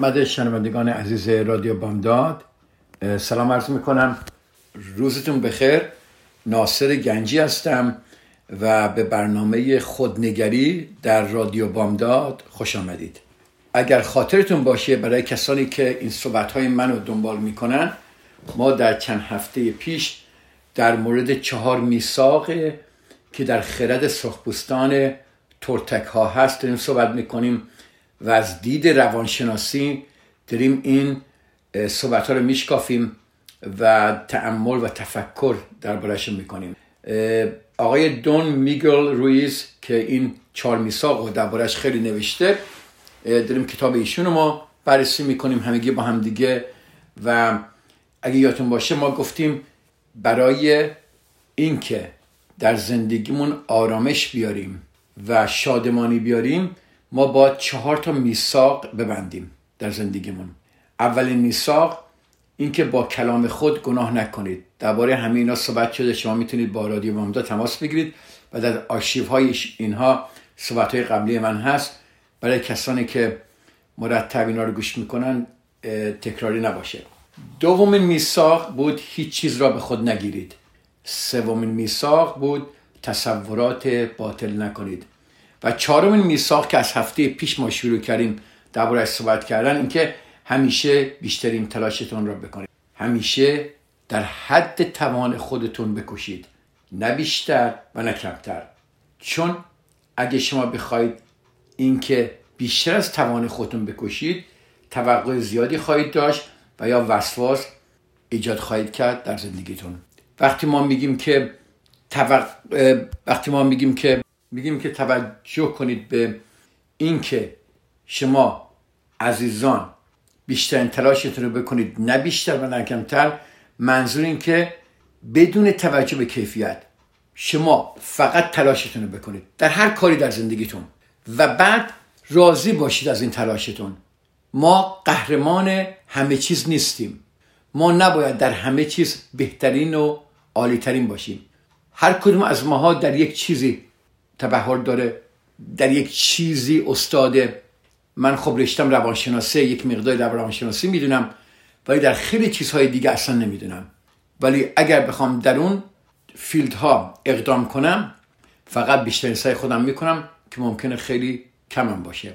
خدمت شنوندگان عزیز رادیو بامداد. سلام عرض می‌کنم. روزتون بخیر. ناصر گنجی هستم و به برنامه خودنگری در رادیو بامداد خوش آمدید. اگر خاطرتون باشه برای کسانی که این صحبت های منو دنبال می‌کنن ما در چند هفته پیش در مورد چهار میثاق که در خرد سرخپوستان ترتک ها هست داریم صحبت می‌کنیم. و از دید روانشناسی داریم این صحبت ها رو میشکافیم و تعمل و تفکر دربارش می‌کنیم. آقای دون میگل رویز که این چهار میثاق و دربارش خیلی نوشته داریم کتاب ایشون رو ما بررسی می‌کنیم همگی با هم دیگه. و اگه یادتون باشه ما گفتیم برای اینکه در زندگیمون آرامش بیاریم و شادمانی بیاریم ما با چهار تا میثاق ببندیم در زندگیمون. اولین میثاق اینکه با کلام خود گناه نکنید. درباره همه اینا صحبت شده. شما می‌تونید با رادیو مامدا تماس بگیرید و در آرشیو های اینها صحبت های قبلی من هست. برای کسانی که مرتب اینا رو گوش می‌کنن تکراری نباشه. دومین میثاق بود هیچ چیز را به خود نگیرید. سومین میثاق بود تصورات باطل نکنید. و چهارمین میثاق که از هفته پیش ما شروع کردیم درباره صحبت کردن اینکه همیشه بیشترین تلاشتون را بکنید. همیشه در حد توان خودتون بکشید. نه بیشتر و نه کمتر. چون اگه شما بخواید اینکه بیشتر از توان خودتون بکشید توقع زیادی خواهید داشت و یا وسواس ایجاد خواهید کرد در زندگیتون. وقتی ما میگیم که توق... وقتی ما میگیم که میگیم که توجه کنید به اینکه شما عزیزان بیشترین تلاشتون رو بکنید نه بیشتر و نه کمتر منظور این که بدون توجه به کیفیت شما فقط تلاشتون رو بکنید. در هر کاری در زندگیتون. و بعد راضی باشید از این تلاشتون. ما قهرمان همه چیز نیستیم. ما نباید در همه چیز بهترین و عالیترین باشیم. هر کدوم از ماها در یک چیزی تبهر داره در یک چیزی استاده من خب رشتم روانشناسی یک مقدار در روانشناسی می‌دونم ولی در خیلی چیزهای دیگه اصلا نمی‌دونم. ولی اگر بخوام در اون فیلدها اقدام کنم فقط بیشتر سعی خودم می‌کنم که ممکنه خیلی کمم باشه.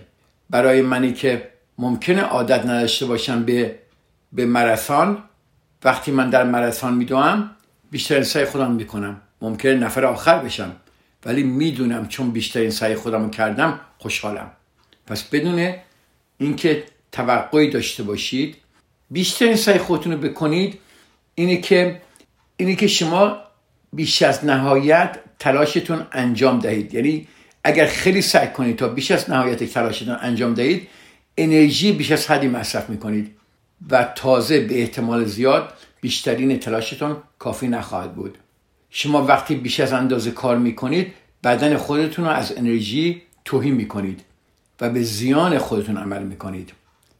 برای منی که ممکنه عادت نداشته باشم به به ماراتون وقتی من در ماراتون میدوام بیشتر سعی خودم می‌کنم. ممکنه نفر آخر بشم. ولی می‌دونم چون بیشترین سعی خودم کردم خوشحالم. پس بدون اینکه توقعی داشته باشید بیشترین سعی خودتون رو بکنید اینه که اینه که شما بیش از نهایت تلاشتون انجام دهید. یعنی اگر خیلی سعی کنید تا بیش از نهایت تلاشتون انجام دهید انرژی بیش از حدی مصرف می‌کنید و تازه به احتمال زیاد بیشترین تلاشتون کافی نخواهد بود. شما وقتی بیش از اندازه کار می‌کنید بدن خودتون رو از انرژی توهی می‌کنید و به زیان خودتون عمل می‌کنید.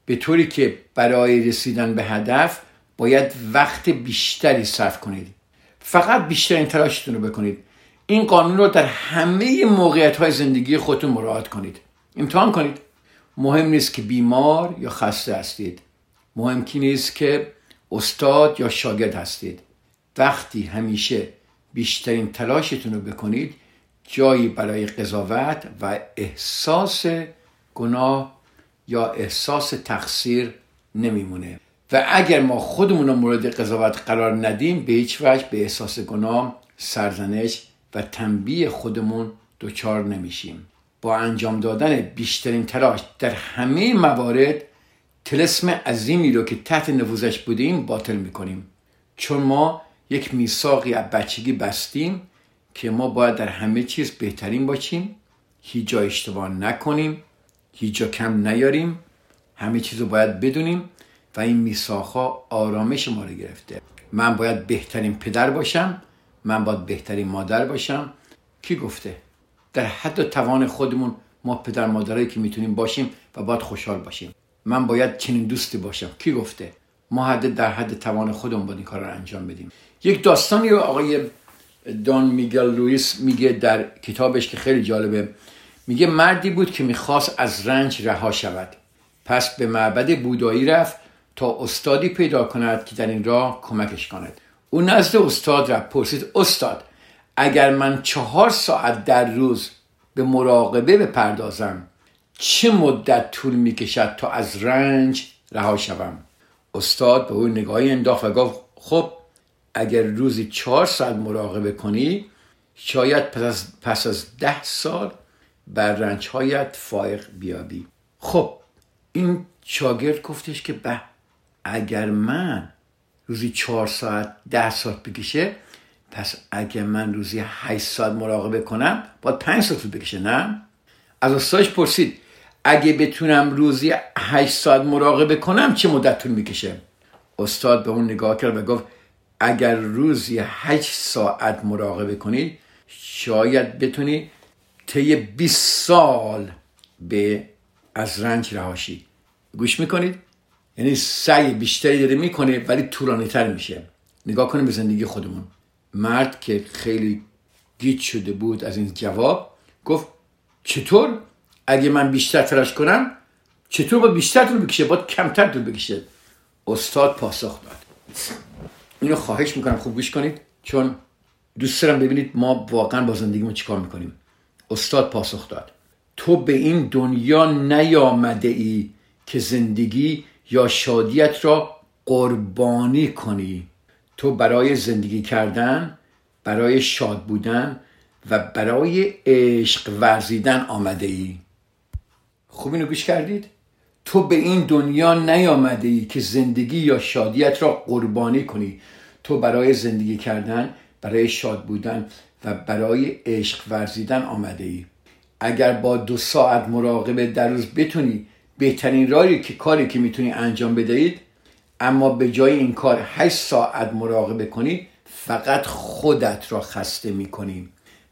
به طوری که برای رسیدن به هدف باید وقت بیشتری صرف کنید. فقط بیشترین تلاشتون رو بکنید. این قانون رو در همه موقعیت های زندگی خودتون مراعات کنید. امتحان کنید. مهم نیست که بیمار یا خسته هستید. مهم کی نیست که استاد یا شاگرد هستید. وقتی همیشه بیشترین تلاشتون رو بکنید جایی برای قضاوت و احساس گناه یا احساس تقصیر نمیمونه. و اگر ما خودمون رو مورد قضاوت قرار ندیم به هیچ وجه به احساس گناه سرزنش و تنبیه خودمون دچار نمیشیم. با انجام دادن بیشترین تلاش در همه موارد تلسم عظیمی رو که تحت نفوذش بودیم باطل می‌کنیم. چون ما یک میثاقی از بچگی بستیم که ما باید در همه چیز بهترین باشیم هیچ جا اشتباه نکنیم هیچ جا کم نیاریم همه چیز رو باید بدونیم و این میساخا آرامش ما رو گرفته. من باید بهترین پدر باشم من باید بهترین مادر باشم. کی گفته؟ در حد توان خودمون ما پدر مادرایی که می‌تونیم باشیم و باید خوشحال باشیم. من باید چنین دوستی باشم. کی گفته؟ ما حد در حد توان خودمون باید این کار رو انجام بدیم. یک داستانی آقای دان میگل لوئیس میگه در کتابش که خیلی جالبه. میگه مردی بود که می‌خواست از رنج رها شود. پس به معبد بودایی رفت تا استادی پیدا کند که در این راه کمکش کند. او نزد استاد رفت پرسید استاد اگر من چهار ساعت در روز به مراقبه بپردازم چه مدت طول می‌کشد تا از رنج رها شوم؟ استاد به او نگاهی انداخت و گفت خب اگر روزی چهار ساعت مراقبه کنی شاید پس از, پس از ده سال بر رنجهایت فائق بیابی. خب این شاگرد گفتش که به اگر من روزی چهار ساعت ده ساعت بکشه پس اگر من روزی هشت ساعت مراقبه کنم باید پنج ساعت بکشه نه؟ از استادش پرسید اگه بتونم روزی هشت ساعت مراقبه کنم چه مدت طول می‌کشه؟ استاد به اون نگاه کرد و گفت اگر روزی هشت ساعت مراقبه کنی شاید بتونی طی 20 سال به از رنج رهاشی. گوش می‌کنید؟ یعنی سعی بیشتری داره می‌کنه ولی طولانی تر میشه. نگاه کنیم به زندگی خودمون. مرد که خیلی گیت شده بود از این جواب گفت چطور؟ اگه من بیشتر تلاش کنم چطور با بیشتر طول بکشه؟ باید کمتر طول بکشه. استاد پاسخ داد. اینو خواهش می‌کنم خوب گوش کنید چون دوست دارم ببینید ما واقعا با زندگیمون چیکار می‌کنیم. استاد پاسخ داد. تو به این دنیا نیامده ای که زندگی یا شادیت را قربانی کنی. تو برای زندگی کردن برای شاد بودن و برای عشق ورزیدن آمده ای. خوب اینو گوش کردید؟ تو به این دنیا نیامده ای که زندگی یا شادیت را قربانی کنی. تو برای زندگی کردن برای شاد بودن و برای عشق ورزیدن آمده ای. اگر با دو ساعت مراقبه در روز بتونی بهترین راهی که کاری که می‌تونی انجام بدهید اما به جای این کار 8 ساعت مراقبه کنی فقط خودت را خسته می‌کنی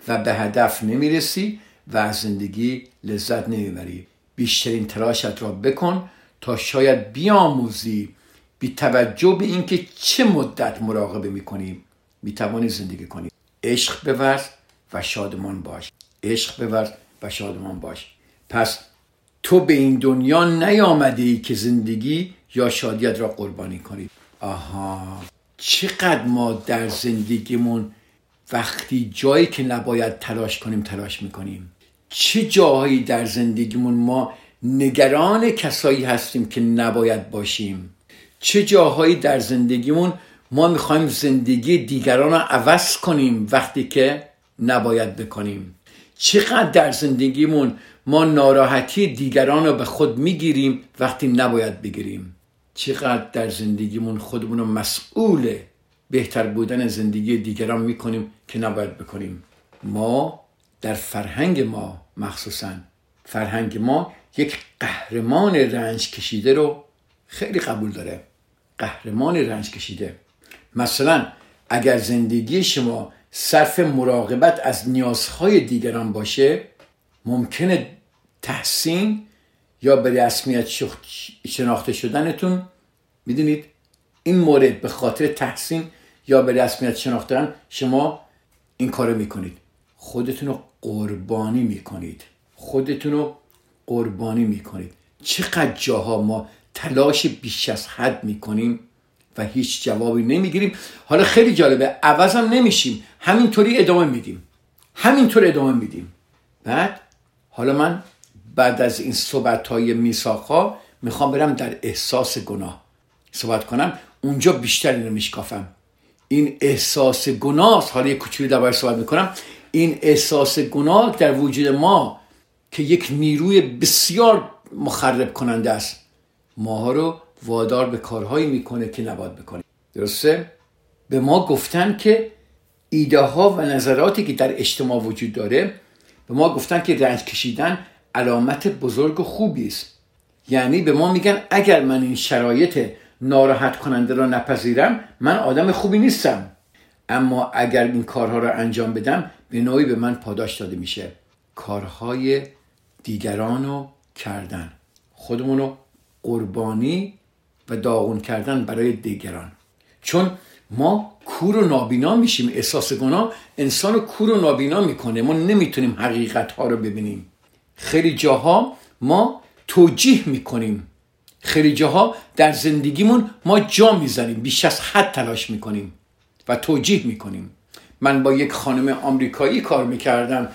و به هدف نمی‌رسی و از زندگی لذت نمی‌بری. بیشترین تلاشت را بکن تا شاید بیاموزی بی توجه به اینکه چه مدت مراقبه می‌کنی. می‌توانی زندگی کنی. عشق بورز و شادمان باش. عشق بورز و شادمان باش. پس تو به این دنیا نیامده ای که زندگی یا شادیت را قربانی کنی. آها چقدر ما در زندگیمون وقتی جایی که نباید تلاش کنیم تلاش می‌کنیم. چه جاهایی در زندگیمون ما نگران کسایی هستیم که نباید باشیم؟ چه جاهایی در زندگیمون ما می‌خوایم زندگی دیگران رو عوض کنیم وقتی که نباید بکنیم؟ چقدر در زندگیمون ما ناراحتی دیگران رو به خود می‌گیریم وقتی نباید بگیریم؟ چقدر در زندگیمون خودمون رو مسئول بهتر بودن زندگی دیگران می‌کنیم که نباید بکنیم؟ ما در فرهنگ ما مخصوصا. فرهنگ ما یک قهرمان رنج کشیده رو خیلی قبول داره. قهرمان رنج کشیده. مثلا اگر زندگی شما صرف مراقبت از نیازهای دیگران باشه ممکنه تحسین یا به رسمیت شناخته شدنتون می‌دونید این مورد به خاطر تحسین یا به رسمیت شناختن شما این کارو می‌کنید. خودتون رو قربانی می‌کنید. خودتون رو قربانی می‌کنید. چقدر جاها ما تلاش بیش از حد می‌کنیم و هیچ جوابی نمی‌گیریم. حالا خیلی جالبه عوضم نمیشیم. همینطوری ادامه میدیم. همینطور ادامه میدیم. بعد حالا من بعد از این صحبت های میساقا می‌خوام برم در احساس گناه صحبت کنم. اونجا بیشتر اینو میشکافم این احساس گناه حالا یه کوچولی درباره صحبت می‌کنم. این احساس گناه در وجود ما که یک نیروی بسیار مخرب کننده است. ماها رو وادار به کارهایی می‌کنه که نباید بکنیم درسته؟ به ما گفتن که ایده ها و نظراتی که در اجتماع وجود داره به ما گفتن که رنج کشیدن علامت بزرگ و خوبی است. یعنی به ما میگن اگر من این شرایط ناراحت کننده را نپذیرم من آدم خوبی نیستم. اما اگر این کارها را انجام بدم به نوعی به من پاداش داده میشه. کارهای دیگران رو کردن. خودمون رو قربانی و داغون کردن برای دیگران. چون ما کور و نابینا میشیم احساس گناه انسان رو کور و نابینا می‌کنه. ما نمی‌تونیم حقیقت ها رو ببینیم. خیلی جاها ما توجیه می‌کنیم. خیلی جاها در زندگیمون ما جا می‌زنیم. بیش از حد تلاش می‌کنیم. و توجیه می‌کنیم. من با یک خانم آمریکایی کار می‌کردم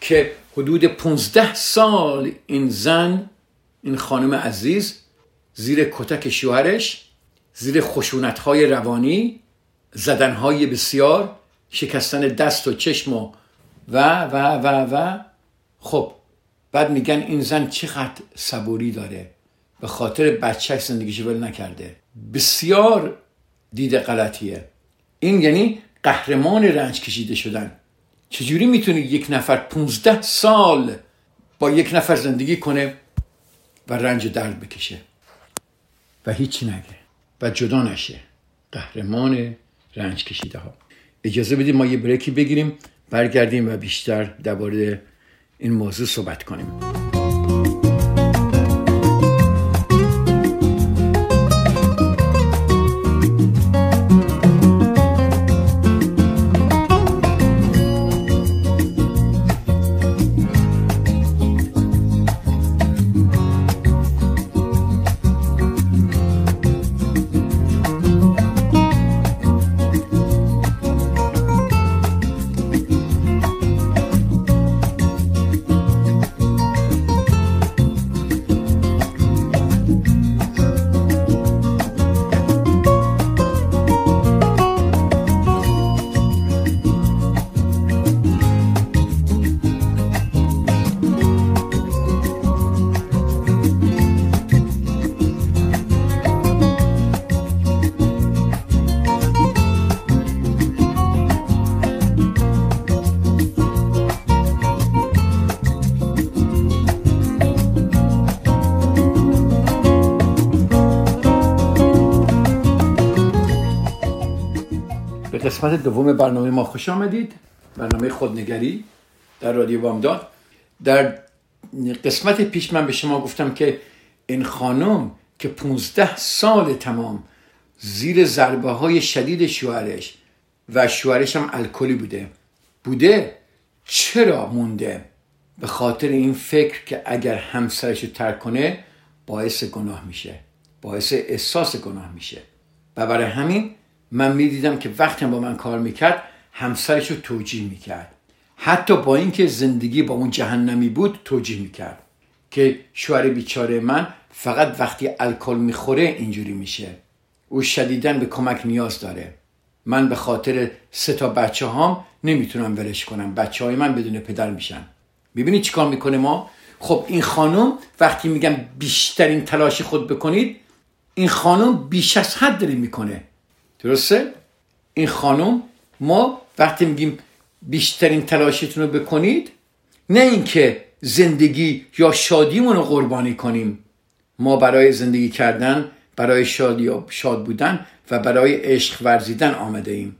که حدود 15 سال این زن این خانم عزیز زیر کتک شوهرش زیر خشونت های روانی زدن های بسیار شکستن دست و چشم و و و و و. خب بعد میگن این زن چقدر صبوری داره. به خاطر بچه زندگیش ول نکرده. بسیار دید غلطیه. این یعنی قهرمان رنج کشیده شدن. چجوری می‌تونه یک نفر 15 سال با یک نفر زندگی کنه و رنج درد بکشه؟ و هیچی نگه. و جدا نشه. قهرمان رنج کشیده ها اجازه بدید ما یه بریکی بگیریم برگردیم و بیشتر درباره این موضوع صحبت کنیم. قسمت دوم برنامه ما خوش آمدید. برنامه خودنگری در رادیو بامداد. در قسمت پیش من به شما گفتم که این خانم که 15 سال تمام زیر ضربه های شدید شوهرش و شوهرش هم الکلی بوده بوده چرا مونده؟ به خاطر این فکر که اگر همسرش رو ترک کنه باعث گناه میشه باعث احساس گناه میشه. و برای همین من می‌دیدم که وقتی با من کار می‌کرد همسرش رو توجیه می‌کرد. حتی با اینکه زندگی با اون جهنمی بود توجیه می‌کرد که شوهر بیچاره من فقط وقتی الکل می‌خوره اینجوری میشه. او شدیدن به کمک نیاز داره. من به خاطر سه تا بچه هام نمی‌تونم ولش کنم. بچه های من بدون پدر میشن. ببینید چیکار می‌کنه ما؟ خب این خانم وقتی میگم بیشترین تلاش خود بکنید این خانم بیش از حد داره می‌کنه. درسته؟ این خانم ما وقتی میگیم بیشترین تلاشتون رو بکنید نه اینکه زندگی یا شادیمون رو قربانی کنیم. ما برای زندگی کردن برای شادی و شاد بودن و برای عشق ورزیدن آمده ایم.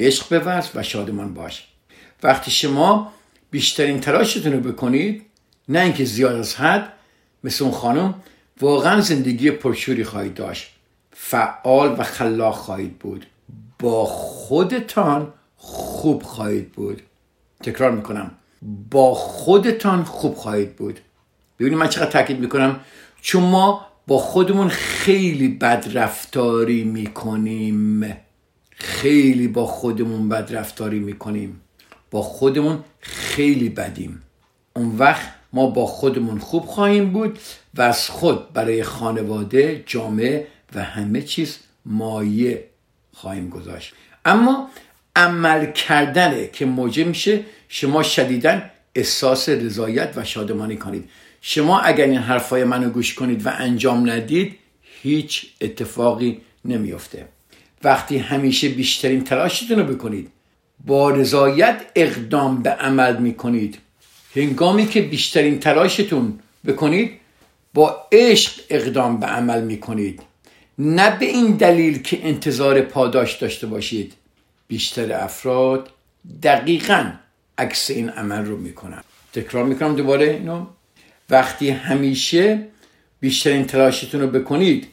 عشق بورز و شادمان باش. وقتی شما بیشترین تلاشتون رو بکنید نه اینکه زیاد از حد مثل اون خانم واقعا زندگی پرشوری خواهید داشت. فعال و خلاق خواهید بود. با خودتان خوب خواهید بود. تکرار می‌کنم. با خودتان خوب خواهید بود. ببینید من چقدر تاکید می‌کنم. چون ما با خودمون خیلی بد رفتاری می‌کنیم. خیلی با خودمون بد رفتاری می‌کنیم. با خودمون خیلی بدیم. اون وقت ما با خودمون خوب خواهیم بود و از خود برای خانواده جامعه و همه چیز مایه خواهیم گذاشت. اما عمل کردنه که موجب میشه شما شدیدا احساس رضایت و شادمانی کنید. شما اگر این حرفای منو گوش کنید و انجام ندید هیچ اتفاقی نمیافته وقتی همیشه بیشترین تلاشتون رو بکنید با رضایت اقدام به عمل می‌کنید. هنگامی که بیشترین تلاشتون بکنید با عشق اقدام به عمل می‌کنید. نه به این دلیل که انتظار پاداش داشته باشید بیشتر افراد دقیقا عکس این عمل رو می‌کنن. تکرار می‌کنم دوباره اینو وقتی همیشه بیشترین تلاشتون رو بکنید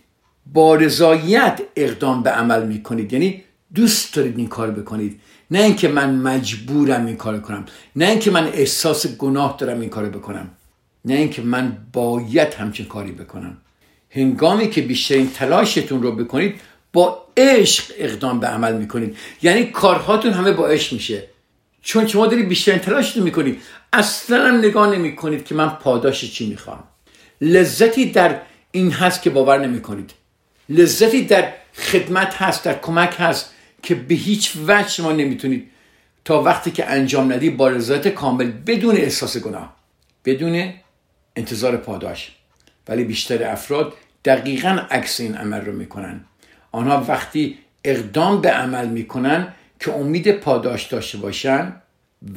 با رضایت اقدام به عمل می‌کنید. یعنی دوست دارید این کار بکنید. نه اینکه من مجبورم این کار کنم. نه اینکه من احساس گناه دارم این کار بکنم. نه اینکه من باید همچین کاری بکنم. هنگامی که بیشترین تلاشتون رو بکنید با عشق اقدام به عمل می‌کنید. یعنی کارهاتون همه با عشق میشه. چون شما دارید بیشترین تلاشتون می‌کنید اصلا هم نگاه نمی‌کنید که من پاداش چی می‌خوام. لذتی در این هست که باور نمی‌کنید. لذتی در خدمت هست در کمک هست که به هیچ وجه شما نمی‌تونید. تا وقتی که انجام ندی با رضایت کامل بدون احساس گناه بدون انتظار پاداش. ولی بیشتر افراد دقیقا عکس این عمل رو می‌کنن. آنها وقتی اقدام به عمل می‌کنن که امید پاداش داشته باشن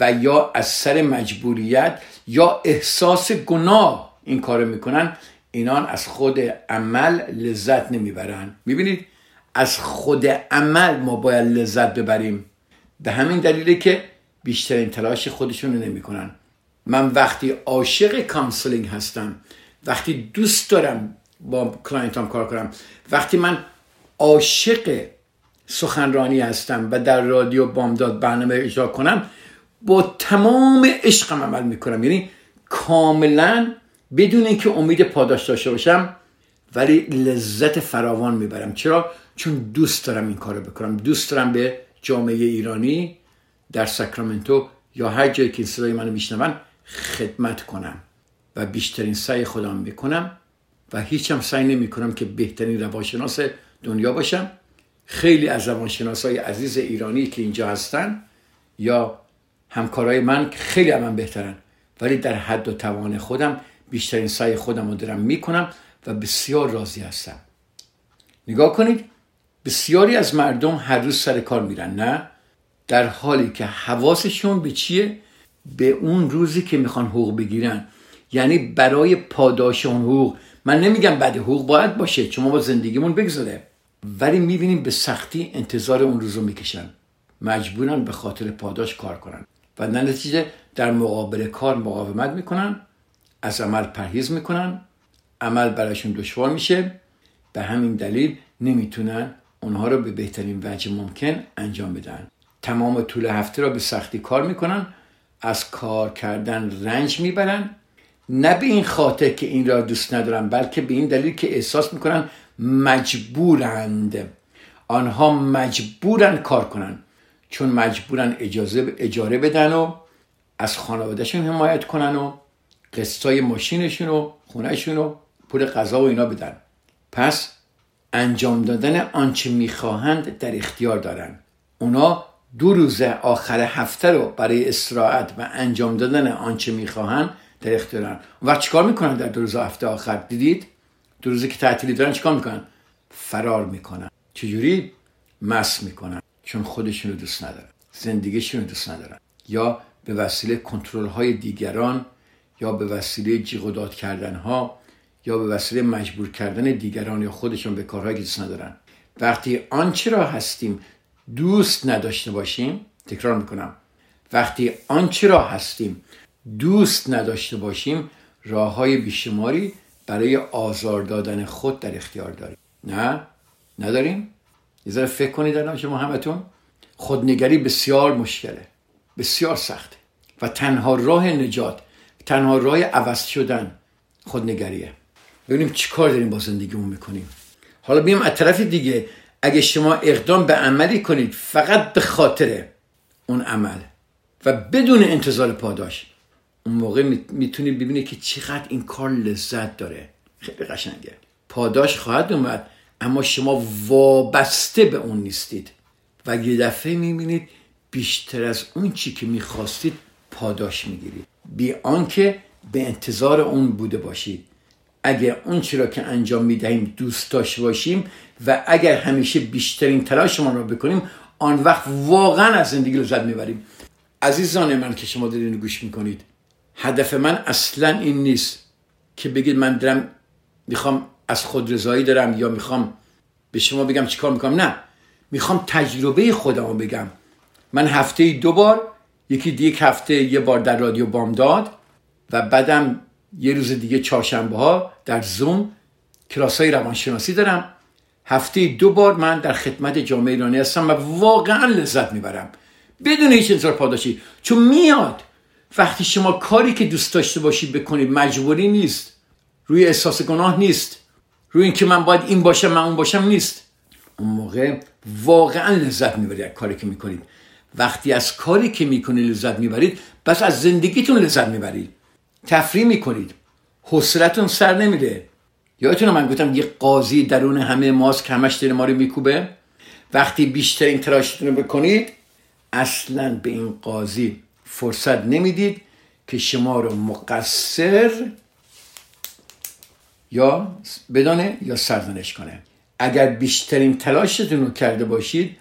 و یا از سر مجبوریت یا احساس گناه این کار می‌کنن اینان از خود عمل لذت نمی‌برن. می‌بینید؟ از خود عمل ما باید لذت ببریم. به همین دلیله که بیشترین تلاش خودشون رو نمی‌کنن. من وقتی عاشق counseling هستم وقتی دوست دارم با client ام کار کنم وقتی من عاشق سخنرانی هستم و در رادیو بامداد برنامه اجرا کنم با تمام عشقم عمل می‌کنم. یعنی کاملا بدون اینکه امید پاداش داشته باشم ولی لذت فراوان می‌برم. چرا؟ چون دوست دارم این کارو بکنم. دوست دارم به جامعه ایرانی در ساکرامنتو یا هر جایی که صدای منو میشنون خدمت کنم. و بیشترین سعی خودم می‌کنم و هیچم سعی نمی کنم که بهترین روانشناس دنیا باشم. خیلی از روانشناس های عزیز ایرانی که اینجا هستن یا همکارای من خیلی من بهترن. ولی در حد و توان خودم بیشترین سعی خودم رو دارم می‌کنم و بسیار راضی هستم. نگاه کنید بسیاری از مردم هر روز سر کار میرن نه؟ در حالی که حواسشون به چیه؟ به اون روزی که می‌خوان حقوق بگیرن. یعنی برای پاداش اون حقوق. من نمیگم بعد حقوق باید باشه چون ما با زندگیمون بگذاره ولی می‌بینیم به سختی انتظار اون روز رو می‌کشن. مجبورن به خاطر پاداش کار کنن. و نتیجه در مقابل کار مقاومت می‌کنن از عمل پرهیز می‌کنن عمل برایشون دشوار میشه. به همین دلیل نمی‌تونن اونها رو به بهترین وجه ممکن انجام بدن. تمام طول هفته را به سختی کار می‌کنن از کار کردن رنج می‌برن. نه به این خاطر که این را دوست ندارن بلکه به این دلیل که احساس می‌کنن مجبورند. آنها مجبورن کار کنن چون مجبورن اجازه اجاره بدن و از خانوادهشون حمایت کنن و قسطای ماشینشون و خونهشون و پول غذا و اینا بدن. پس انجام دادن آنچه می‌خواهند در اختیار دارن. اونا دو روز آخر هفته رو برای استراحت و انجام دادن آنچه می‌خواهند در اختیارن و چیکار می‌کنن در دو روز هفته آخر؟ دیدید؟ دو روزی که تعطیلی دارن چیکار می‌کنن؟ فرار می‌کنن. چجوری؟ مس می‌کنن. چون خودشون رو دوست ندارن. زندگیشون رو دوست ندارن. یا به وسیله کنترل های دیگران یا به وسیله جیغ و داد کردن ها یا به وسیله مجبور کردن دیگران یا خودشون به کارهایی که دوست ندارن. وقتی آنچه را هستیم دوست نداشته باشیم تکرار می‌کنم. وقتی آنچه را هستیم دوست نداشته باشیم راه های بیشماری برای آزار دادن خود در اختیار داریم. نه؟ نداریم؟ یه ذره فکر کنید الان شما همتون. خودنگری بسیار مشکله. بسیار سخته. و تنها راه نجات تنها راه عوض شدن خودنگریه. ببینیم چی کار داریم با زندگیمون می‌کنیم. حالا بیم از طرف دیگه. اگه شما اقدام به عملی کنید فقط به خاطر اون عمل و بدون انتظار پاداش اون موقع می‌تونید ببینید که چقدر این کار لذت داره. خیلی قشنگه. پاداش خواهد اومد اما شما وابسته به اون نیستید. و یه دفعه می‌بینید بیشتر از اون چی که می‌خواستید پاداش می‌گیرید. بی آنکه به انتظار اون بوده باشید. اگر اون چی را که انجام می‌دهیم دوست داشته باشیم و اگر همیشه بیشترین تلاشمان را بکنیم آن وقت واقعا از زندگی لذت می‌بریم. عزیزان من که شما دارین گوش می‌کنید هدف من اصلا این نیست که بگید من دارم می‌خوام از خود رضایی دارم یا می‌خوام به شما بگم چیکار می‌کنم. نه. می‌خوام تجربه خودم بگم. من هفته دو بار یکی دیگه هفته یه بار در رادیو بامداد و بعدم یه روز دیگه چهارشنبه ها در زوم کلاس های روانشناسی دارم. هفته دو بار من در خدمت جامعه ایرانی هستم و واقعا لذت می‌برم. بدون هیچ انتظار پاداشی. چون میاد وقتی شما کاری که دوست داشته باشید بکنید مجبوری نیست. روی احساس گناه نیست. روی اینکه من باید این باشم من اون باشم نیست. اون موقع واقعا لذت می‌برید از کاری که می‌کنید. وقتی از کاری که می‌کنید لذت می‌برید بس از زندگیتون لذت می‌برید. تفریح می‌کنید. حسرتون سر نمیره یادتونه من گفتم یه قاضی درون همه ماست که همش داره ما رو میکوبه؟ وقتی بیشترین تلاشتون رو بکنید اصلا به این قاضی فرصت نمی‌دید که شما رو مقصر یا بدانه یا سرزنش کنه. اگر بیشترین تلاشتون رو کرده باشید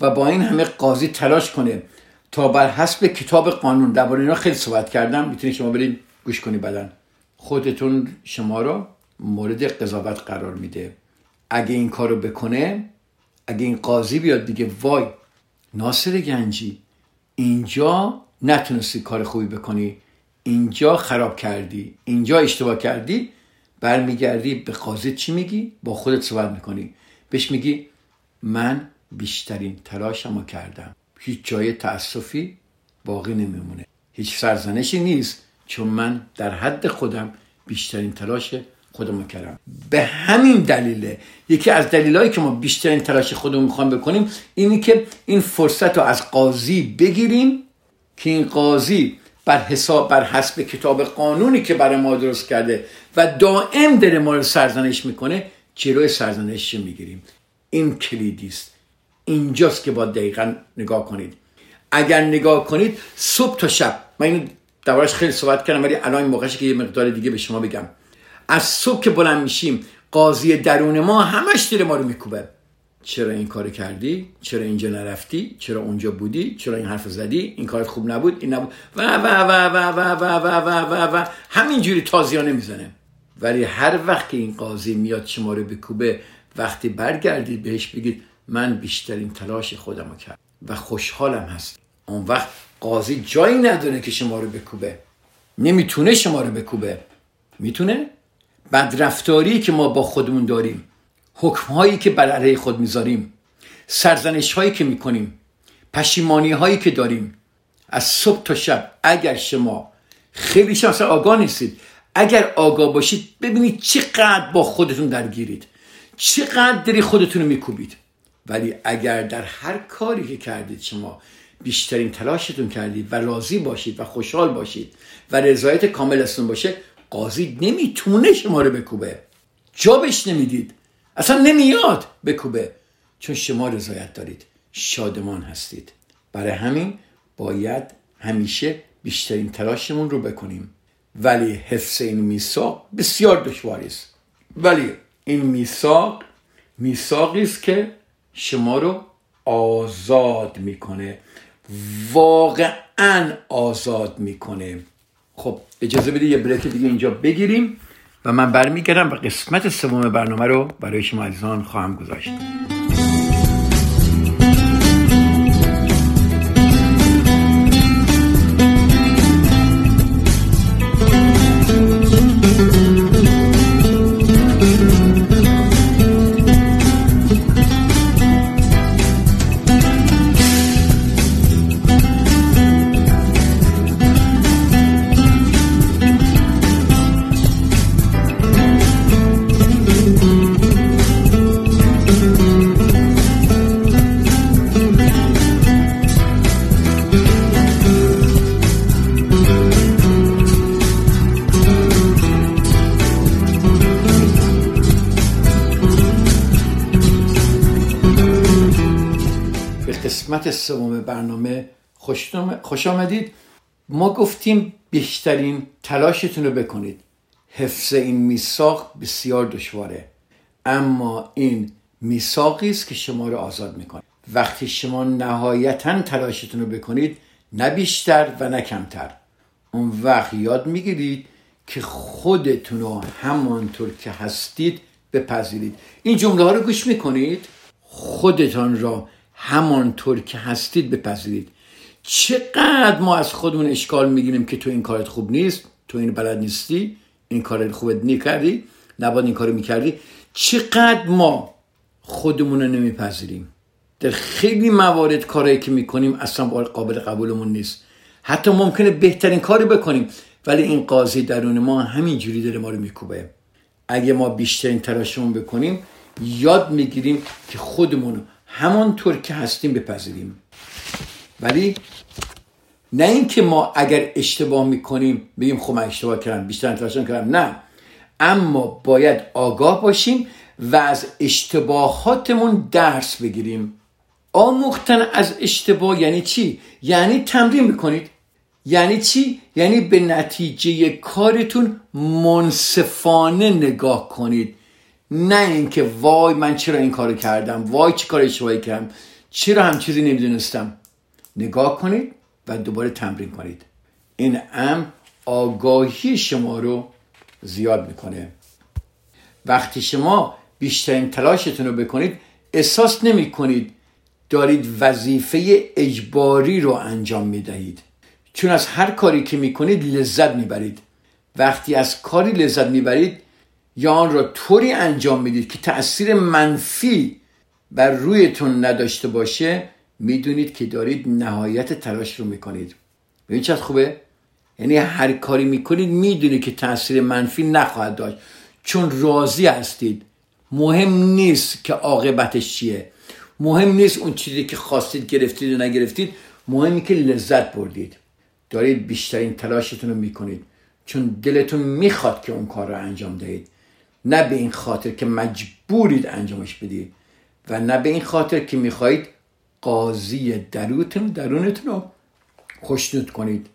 و با این همه قاضی تلاش کنه تا بر حسب کتاب قانون درباره اینا خیلی صحبت کردم می‌تونید شما برید گوش کنید بدن خودتون شما رو مورد قضاوت قرار میده. اگه این کارو بکنه اگه این قاضی بیاد دیگه وای ناصر گنجی اینجا نتونستی کار خوبی بکنی. اینجا خراب کردی اینجا اشتباه کردی برمیگردی به قاضی چی میگی؟ با خودت صحبت می‌کنی. بهش میگی من بیشترین تلاشمو کردم. هیچ جای تأسفی باقی نمیمونه. هیچ سرزنشی نیست چون من در حد خودم بیشترین تلاش خودمو کردم. به همین دلیله یکی از دلیلایی که ما بیشترین تلاش خودمون می‌خوام بکنیم اینی که این فرصت رو از قاضی بگیریم که این قاضی بر حساب بر حسب کتاب قانونی که برای ما درست کرده و دائم داره ما رو سرزنش می‌کنه جلوی سرزنش می‌گیریم؟ این کلیدی است. اینجاست که با دقیقا نگاه کنید. اگر نگاه کنید صبح تا شب من این دوارش خیلی صحبت کردم ولی الان موقعش که یه مقدار دیگه به شما بگم. از صبح که بلند میشیم قاضی درون ما همش دیر ما رو میکوبه. چرا این کار کردی چرا اینجا نرفتی چرا اونجا بودی چرا این حرف زدی این کارت خوب نبود این نبود و و و و و و و و و و همینجوری تازیانه می‌زنه ولی هر وقت که این قاضی میاد شما رو بکوبه وقتی برگردید بهش بگید من بیشترین تلاش خودم رو کرد و خوشحالم هست اون وقت قاضی جایی نداره که شما رو بکوبه نمی‌تونه شما رو بکوبه می‌تونه بدرفتاری که ما با خودمون داریم حکم هایی که بر علیه خود می‌ذاریم سرزنش هایی که می‌کنیم پشیمانی هایی که داریم. از صبح تا شب اگر شما خیلی شانس آگاه نیستید اگر آگاه باشید ببینید چقدر با خودتون درگیرید چقدر داری خودتون رو میکوبید. ولی اگر در هر کاری که کردید شما بیشترین تلاشتون کردید و راضی باشید و خوشحال باشید و رضایت کامل باشه قاضی نمی‌تونه شما رو بکوبه. جابش نمی‌دید. اصلا نمیاد. بکوبه. چون شما رضایت دارید. شادمان هستید. برای همین باید همیشه بیشترین تلاشمون رو بکنیم. ولی حفظ این میثاق بسیار دشواری است. ولی این میثاق میثاقی است که شما رو آزاد می‌کنه. واقعا آزاد می‌کنه. خب اجازه بدید یه بریک دیگه اینجا بگیریم. و من برمیگردم و قسمت سوم برنامه رو برای شما عزیزان خواهم گذاشت. برنامه خوش آمدید. ما گفتیم بیشترین تلاشتون رو بکنید. حفظ این میثاق بسیار دشواره. اما این میثاقی است که شما رو آزاد می‌کنه. وقتی شما نهایتا تلاشتون رو بکنید نه بیشتر و نه کمتر. اون وقت یاد می‌گیرید که خودتون رو همانطور که هستید بپذیرید. این جمله ها رو گوش می‌کنید؟ خودتان را همانطور که هستید بپذیرید. چقدر ما از خودمون اشکال می‌گیریم که تو این کارت خوب نیست تو این بلد نیستی این کار خوبت نکردی نباید این کارو می‌کردی. چقدر ما خودمون رو نمیپذیریم. در خیلی موارد کارهایی که می‌کنیم اصلا قابل قبولمون نیست. حتی ممکنه بهترین کاری بکنیم ولی این قاضی درون ما همینجوری داره ما رو میکوبه. اگه ما بیشترین تلاشمون بکنیم یاد می‌گیریم که خودمون همانطور که هستیم بپذیریم. ولی نه اینکه ما اگر اشتباه می‌کنیم بگیم خب من اشتباه کردم بیشتر تلاشم کردم نه. اما باید آگاه باشیم و از اشتباهاتمون درس بگیریم. آموختن از اشتباه یعنی چی؟ یعنی تمرین می‌کنید. یعنی چی؟ یعنی به نتیجه کارتون منصفانه نگاه کنید. نه اینکه وای من چرا این کارو کردم وای چی کار اشتباهی کردم چرا هم چیزی نمی‌دونستم. نگاه کنید و دوباره تمرین کنید. این ام آگاهی شما رو زیاد می‌کنه. وقتی شما بیشترین تلاشتون رو بکنید احساس نمی کنید دارید وظیفه اجباری رو انجام می دهید چون از هر کاری که می کنید لذت می برید وقتی از کاری لذت می برید یا آن را طوری انجام می‌دید که تأثیر منفی بر رویتون نداشته باشه می‌دونید که دارید نهایت تلاش رو می‌کنید. ببین چقدر خوبه؟ یعنی هر کاری می‌کنید می‌دونید که تاثیر منفی نخواهد داشت. چون راضی هستید. مهم نیست که عاقبتش چیه. مهم نیست اون چیزی که خواستید گرفتید و نگرفتید. مهمی که لذت بردید. دارید بیشترین تلاشتون رو می‌کنید. چون دلتون می‌خواد که اون کار رو انجام دهید. نه به این خاطر که مجبورید انجامش بدید و نه به این خاطر که می‌خواهید قاضی دروتون درونتون رو خوشنود کنید.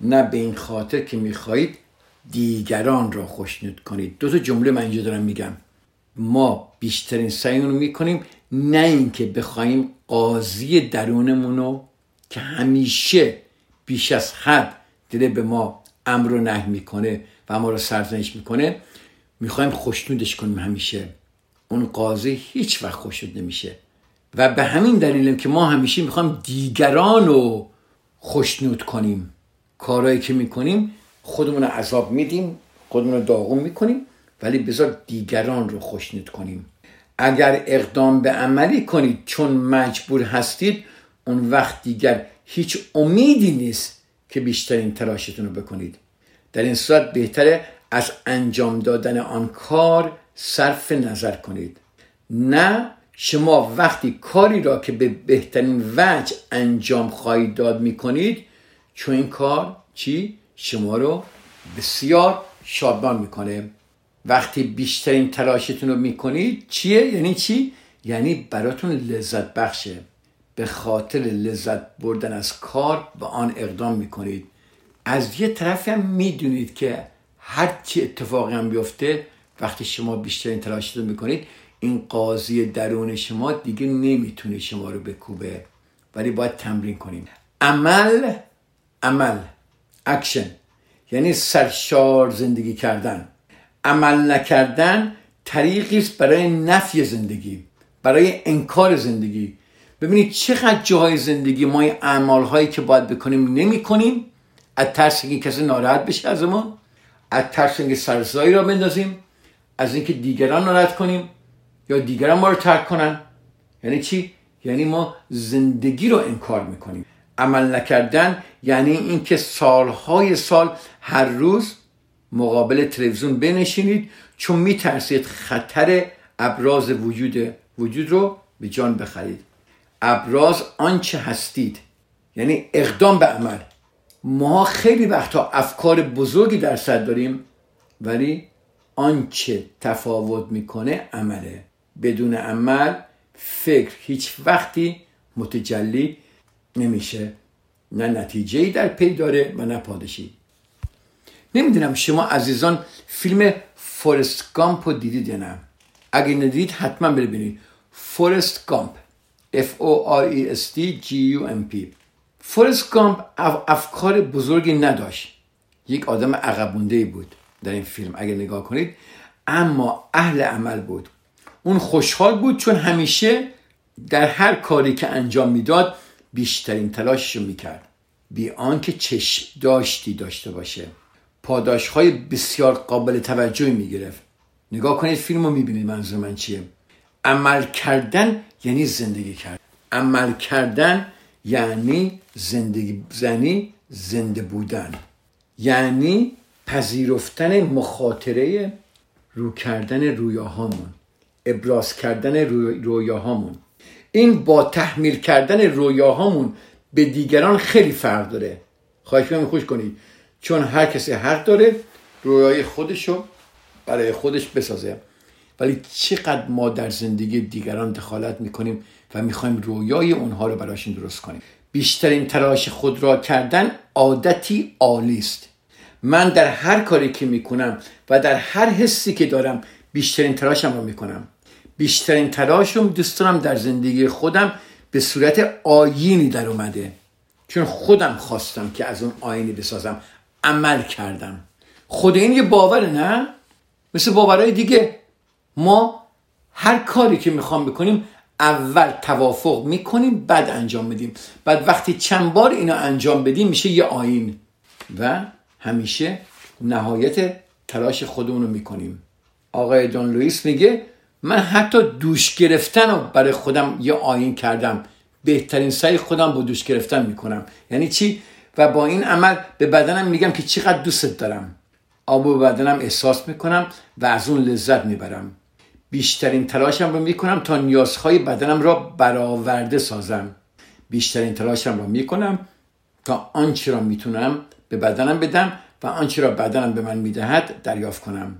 نه به این خاطر که می‌خواهید دیگران را خوشنود کنید. دو تا جمله من اینجا دارم میگم. ما بیشترین سعیمون رو می‌کنیم نه اینکه بخوایم قاضی درونمون رو که همیشه بیش از حد داره به ما امر و نه می‌کنه و ما رو سرزنش می‌کنه می‌خوایم خوشنودش کنیم همیشه. اون قاضی هیچ وقت خوشنود نمیشه. و به همین دلیلم که ما همیشه می‌خوایم دیگران رو خوشنود کنیم. کارهایی که می‌کنیم خودمون رو عذاب میدیم خودمون رو داغون می‌کنیم ولی بذار دیگران رو خوشنود کنیم. اگر اقدام به عملی کنید چون مجبور هستید اون وقت دیگر هیچ امیدی نیست که بیشترین تلاشتون رو بکنید. در این صورت بهتره از انجام دادن آن کار صرف نظر کنید. نه شما وقتی کاری را که به بهترین وجه انجام خواهید داد می‌کنید چون این کار چی؟ شما رو بسیار شادمان می‌کنه. وقتی بیشترین تلاشتون رو می‌کنید چیه؟ یعنی چی؟ یعنی براتون لذت بخشه. به خاطر لذت بردن از کار و آن اقدام می‌کنید. از یه طرف هم می‌دونید که هر چی اتفاقی هم بیفته وقتی شما بیشترین تلاشتون می‌کنید این قاضی درون شما دیگه نمی‌تونه شما رو بکوبه. ولی باید تمرین کنیم عمل عمل اکشن یعنی سرشار زندگی کردن. عمل نکردن طریقی است برای نفی زندگی برای انکار زندگی. ببینید چقدر جاهای زندگی ما اعمال هایی که باید بکنیم نمی کنیم از ترس اینکه کسی ناراحت بشه از ما از ترس سر و صدایی راه بندازیم از اینکه دیگران ناراحت کنیم یا دیگران ما رو ترک کنن. یعنی چی؟ یعنی ما زندگی رو انکار می‌کنیم. عمل نکردن یعنی اینکه سالهای سال هر روز مقابل تلویزیون بنشینید چون میترسید خطر ابراز وجود وجود رو به جان بخرید. ابراز آنچه هستید یعنی اقدام به عمل. ما خیلی وقتا افکار بزرگی در سر داریم ولی آنچه تفاوت می‌کنه عمله بدون عمل فکر هیچ وقتی متجلی نمیشه. نه نتیجه در پی داره و نه پاداشی نمی‌دونم شما عزیزان فیلم Forrest Gump رو دیدید یا نه؟ اگه ندیدید حتما ببینید. Forrest Gump F O R E S T G U M P. Forrest Gump افکار بزرگی نداشت. یک آدم عقب بود در این فیلم اگر نگاه کنید. اما اهل عمل بود. اون خوشحال بود چون همیشه در هر کاری که انجام می‌داد بیشترین تلاشش رو می‌کرد. بی آنکه چشم داشتی داشته باشه. پاداش های بسیار قابل توجهی می‌گرفت. نگاه کنید فیلم رو می‌بینید منظور من چیه. عمل کردن یعنی زندگی کرد. عمل کردن یعنی زندگی زنی زنده بودن. یعنی پذیرفتن مخاطره رو کردن رویاهامون ابراز کردن رویاهامون. این با تحمیل کردن رویاهامون به دیگران خیلی فرق داره. خواهش می‌کنم خوش کنید. چون هر کسی حق داره رویای خودشو برای خودش بسازه. ولی چقدر ما در زندگی دیگران دخالت می‌کنیم؟ و می‌خوایم رویای اونها رو براشون درست کنیم. بیشترین تلاش خود را کردن عادتی عالی است. من در هر کاری که می‌کنم و در هر حسی که دارم بیشترین تلاشم رو می‌کنم. بیشترین تلاشم دوست دارم در زندگی خودم به صورت آینی در اومده. چون خودم خواستم که از اون آینی بسازم. عمل کردم. خود این یه باوره نه؟ مثل باورهای دیگه. ما هر کاری که می‌خوام بکنیم اول توافق می‌کنیم بعد انجام بدیم بعد وقتی چند بار اینو انجام بدیم میشه یه آین و همیشه نهایت تلاش خودمون رو می‌کنیم. آقای دون لوئیس میگه من حتی دوش گرفتن رو برای خودم یه آین کردم. بهترین سعی خودم با دوش گرفتن می‌کنم. یعنی چی؟ و با این عمل به بدنم میگم که چقدر دوستت دارم. آب و بدنم احساس می‌کنم و از اون لذت می‌برم. بیشترین تلاشم رو می‌کنم تا نیازهای بدنم را برآورده سازم. بیشترین تلاشم رو می‌کنم تا آنچه را می‌تونم به بدنم بدم و آنچه را بدنم به من می‌دهد دریافت کنم.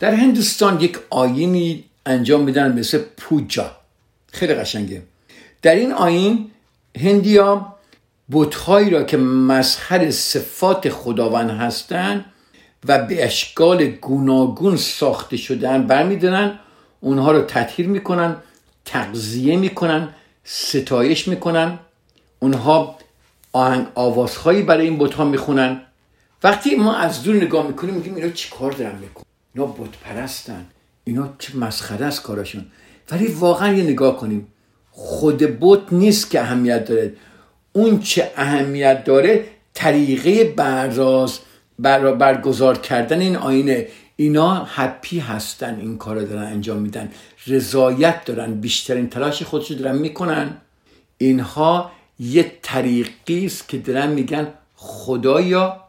در هندوستان یک آینی انجام میدن مثل پوجا. خیلی قشنگه. در این آین هندیا بتهایی را که مظهر صفات خداوند هستند و به اشکال گوناگون ساخته شدن برمیدارن اونها رو تطهیر می‌کنن تغذیه می‌کنن ستایش می‌کنن. اونها آهنگ آوازهایی برای این بتها می‌خونن. وقتی ما از دور نگاه می‌کنیم میگیم اینا چی کار دارن می‌کنن؟ اینا بت پرستن اینا چه مسخره است کاراشون ولی واقعا یه نگاه کنیم. خود بت نیست که اهمیت داره. اون چه اهمیت داره طریقه براز بر برگزار کردن این آینه. اینا هپی هستن این کار دارن انجام میدن. رضایت دارن بیشترین تلاش خودشو دارن می‌کنن. اینها یه طریقی است که دارن میگن خدایا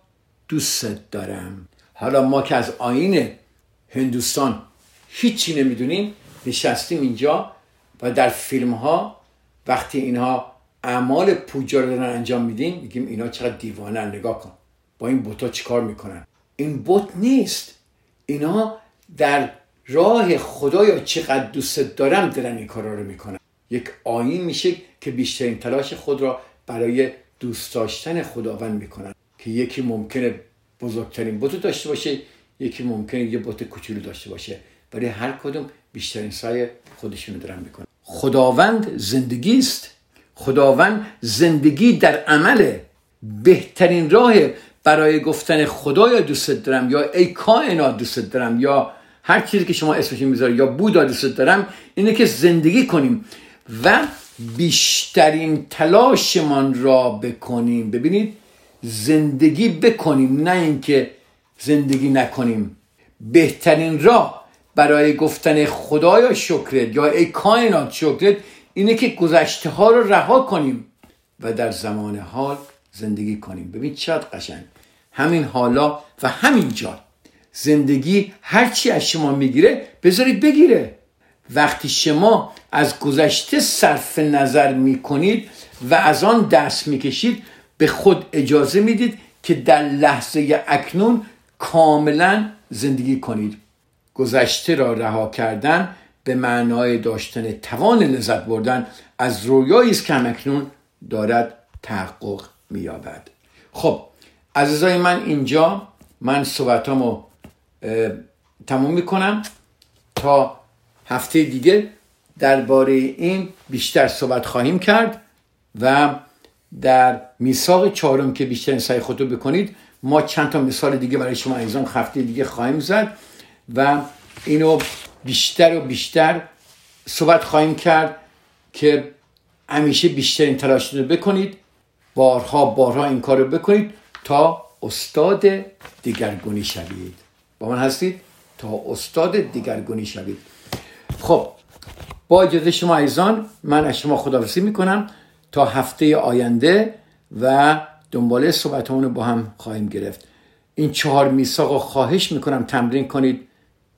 دوست دارم. حالا ما که از آین هندوستان هیچی نمی‌دونیم نشستیم اینجا و در فیلم ها وقتی اینها اعمال پوجا رو دارن انجام میدیم میگیم اینا چقدر دیوانه نگاه کن. با این بوتا چیکار می‌کنن؟ این بوت نیست. اینا در راه خدایا چقدر دوست دارم دارن این کارا رو می‌کنن. یک آین میشه که بیشترین تلاش خود را برای دوست داشتن خداوند می‌کنن. که یکی ممکنه بزرگترین بوت داشته باشه یکی ممکنه یه بوت کوچولو داشته باشه. ولی هر کدوم بیشترین سعی خودشونو دارن می‌کنن. خداوند زندگی است. خداوند زندگی در عمله. بهترین راه برای گفتن خدایا دوست دارم یا ای کائنات دوست دارم یا هر چیزی که شما اسمش می‌ذارید یا بودا دوست دارم اینه که زندگی کنیم و بیشترین تلاشمان را بکنیم. ببینید زندگی بکنیم نه اینکه زندگی نکنیم. بهترین راه برای گفتن خدایا شکرت یا ای کائنات شکرت اینه که گذشته ها رو رها کنیم و در زمان حال زندگی کنیم. ببین چقدر قشنگ. همین حالا و همین جا زندگی هرچی از شما می‌گیره بذارید بگیره. وقتی شما از گذشته صرف نظر می‌کنید و از آن دست می‌کشید به خود اجازه می‌دید که در لحظه اکنون کاملا زندگی کنید. گذشته را رها کردن به معنای داشتن توان لذت بردن از رویایی است که همکنون دارد تحقق مییابد. خب عزیزای من اینجا من صحبتامو تموم می‌کنم تا هفته دیگه درباره این بیشتر صحبت خواهیم کرد و در میثاق چهارم که بیشتر این سعی خودتو بکنید ما چند تا مثال دیگه برای شما ایزان هفته دیگه خواهیم زد و اینو بیشتر و بیشتر صحبت خواهیم کرد که همیشه بیشترین تلاش رو بکنید. بارها بارها این کار رو بکنید تا استاد دیگرگونی شوید. با من هستید؟ تا استاد دیگرگونی شوید. خب با اجازه شما ایزان من از شما خداحافظی می‌کنم تا هفته آینده و دنباله صحبتمون با هم خواهیم گرفت. این چهار میثاق خواهش می‌کنم تمرین کنید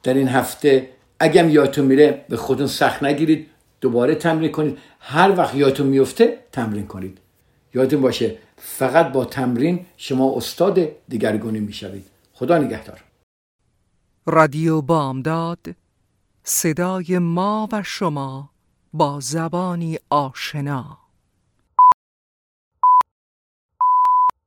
در این هفته. اگم یادتون میره به خودتون سخت نگیرید دوباره تمرین کنید. هر وقت یادتون میفته تمرین کنید. یادتون باشه فقط با تمرین شما استاد دیگرگونی می‌شوید. خدا نگهدار. رادیو بامداد صدای ما و شما با زبانی آشنا.